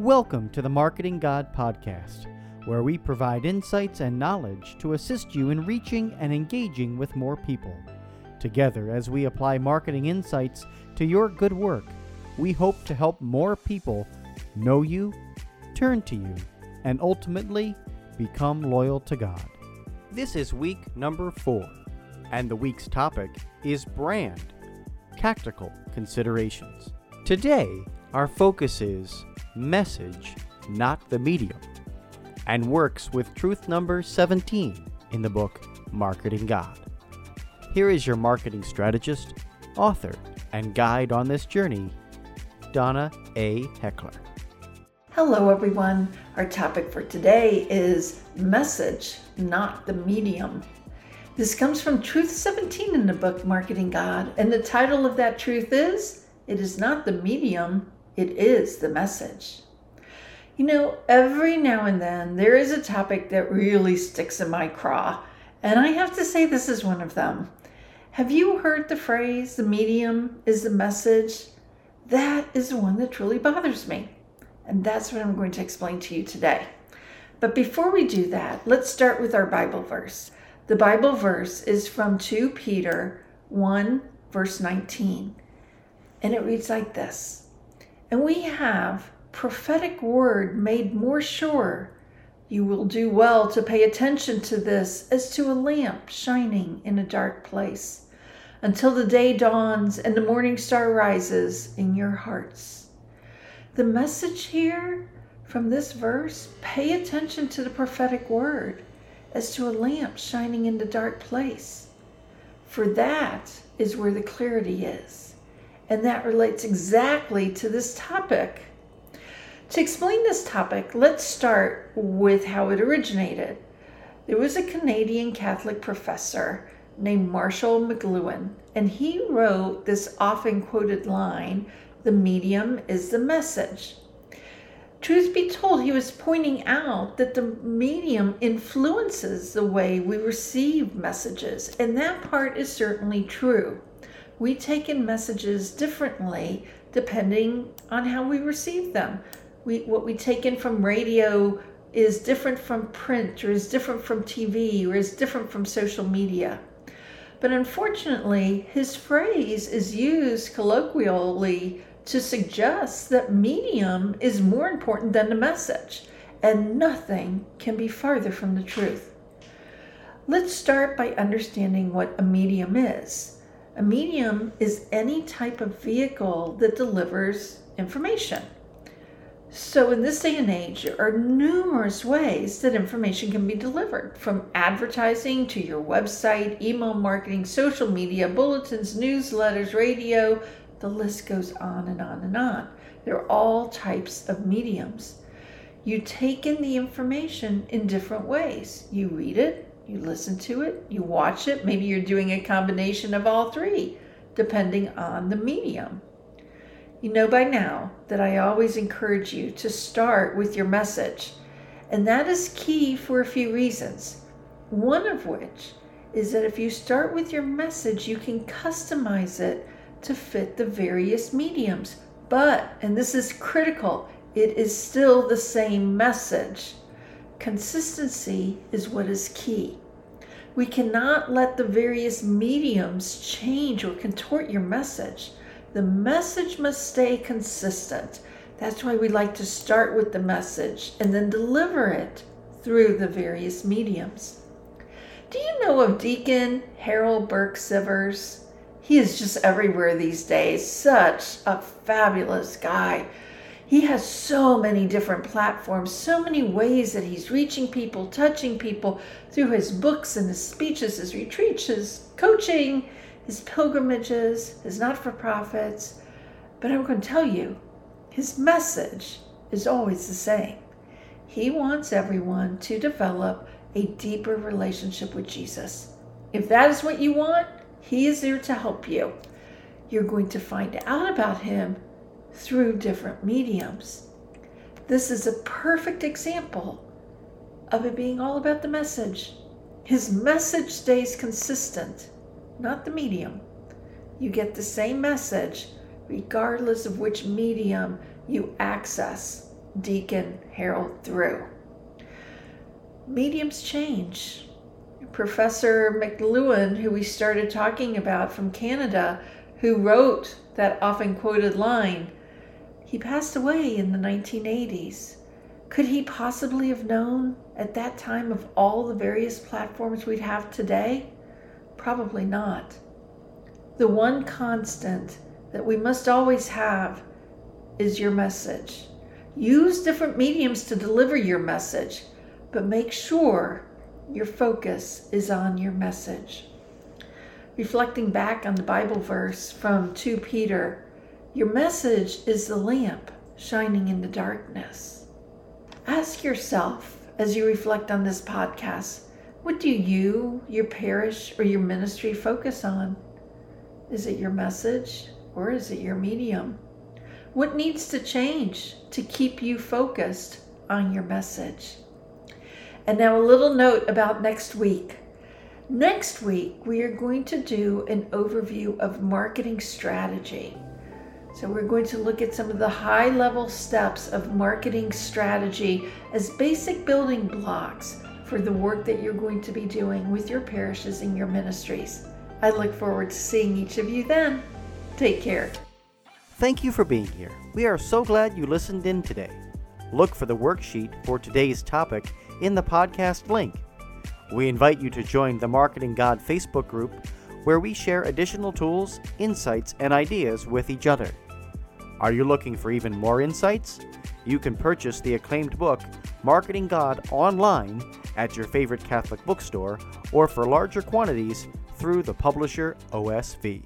Welcome to the Marketing God Podcast, where we provide insights and knowledge to assist you in reaching and engaging with more people. Together, as we apply marketing insights to your good work, we hope to help more people know you, turn to you, and ultimately become loyal to God. This is week number four, and the week's topic is brand tactical considerations. Today, our focus is message, not the medium, and works with truth number 17 in the book Marketing God. Here is your marketing strategist, author, and guide on this journey, Donna A. Heckler. Hello, everyone. Our topic for today is message, not the medium. This comes from Truth 17 in the book Marketing God, and the title of that truth is It is not the medium, it is the message. You know, every now and then there is a topic that really sticks in my craw, and I have to say this is one of them. Have you heard the phrase, the medium is the message? That is the one that truly bothers me. And that's what I'm going to explain to you today. But before we do that, let's start with our Bible verse. The Bible verse is from 2 Peter 1, verse 19. And it reads like this And we have prophetic word made more sure. You will do well to pay attention to this as to a lamp shining in a dark place until the day dawns and the morning star rises in your hearts. The message here from this verse pay attention to the prophetic word as to a lamp shining in the dark place. For that is where the clarity is. And that relates exactly to this topic. To explain this topic, let's start with how it originated. There was a Canadian Catholic professor named Marshall McLuhan, and he wrote this often quoted line The medium is the message. Truth be told, he was pointing out that the medium influences the way we receive messages, and that part is certainly true. We take in messages differently depending on how we receive them. We, what we take in from radio is different from print, or is different from TV, or is different from social media. But unfortunately, his phrase is used colloquially to suggest that medium is more important than the message, and nothing can be farther from the truth. Let's start by understanding what a medium is. A medium is any type of vehicle that delivers information. So, in this day and age, there are numerous ways that information can be delivered from advertising to your website, email marketing, social media, bulletins, newsletters, radio, the list goes on and on and on. They're all types of mediums. You take in the information in different ways. You read it, you listen to it, you watch it. Maybe you're doing a combination of all three, depending on the medium. You know by now that I always encourage you to start with your message, and that is key for a few reasons. One of which is that if you start with your message, you can customize it to fit the various mediums. But, and this is critical, it is still the same message. Consistency is what is key. We cannot let the various mediums change or contort your message. The message must stay consistent. That's why we like to start with the message and then deliver it through the various mediums. Do you know of Deacon Harold Burke Sivers? He is just everywhere these days. Such a fabulous guy. He has so many different platforms, so many ways that he's reaching people, touching people through his books and his speeches, his retreats, his coaching, his pilgrimages, his not for profits. But I'm going to tell you, his message is always the same. He wants everyone to develop a deeper relationship with Jesus. If that is what you want, he is there to help you. You're going to find out about him through different mediums. This is a perfect example of it being all about the message. His message stays consistent, not the medium. You get the same message regardless of which medium you access. Deacon Harold Through. Mediums change. Professor McLuhan, who we started talking about from Canada, who wrote that often quoted line, he passed away in the 1980s. Could he possibly have known at that time of all the various platforms we'd have today? Probably not. The one constant that we must always have is your message. Use different mediums to deliver your message, but make sure your focus is on your message. Reflecting back on the Bible verse from 2 Peter, your message is the lamp shining in the darkness. Ask yourself as you reflect on this podcast what do you, your parish, or your ministry focus on? Is it your message or is it your medium? What needs to change to keep you focused on your message? And now, a little note about next week. Next week, we are going to do an overview of marketing strategy. So, we're going to look at some of the high level steps of marketing strategy as basic building blocks for the work that you're going to be doing with your parishes and your ministries. I look forward to seeing each of you then. Take care. Thank you for being here. We are so glad you listened in today. Look for the worksheet for today's topic in the podcast link. We invite you to join the Marketing God Facebook group where we share additional tools, insights, and ideas with each other. Are you looking for even more insights? You can purchase the acclaimed book, Marketing God, online at your favorite Catholic bookstore or for larger quantities through the publisher OSV.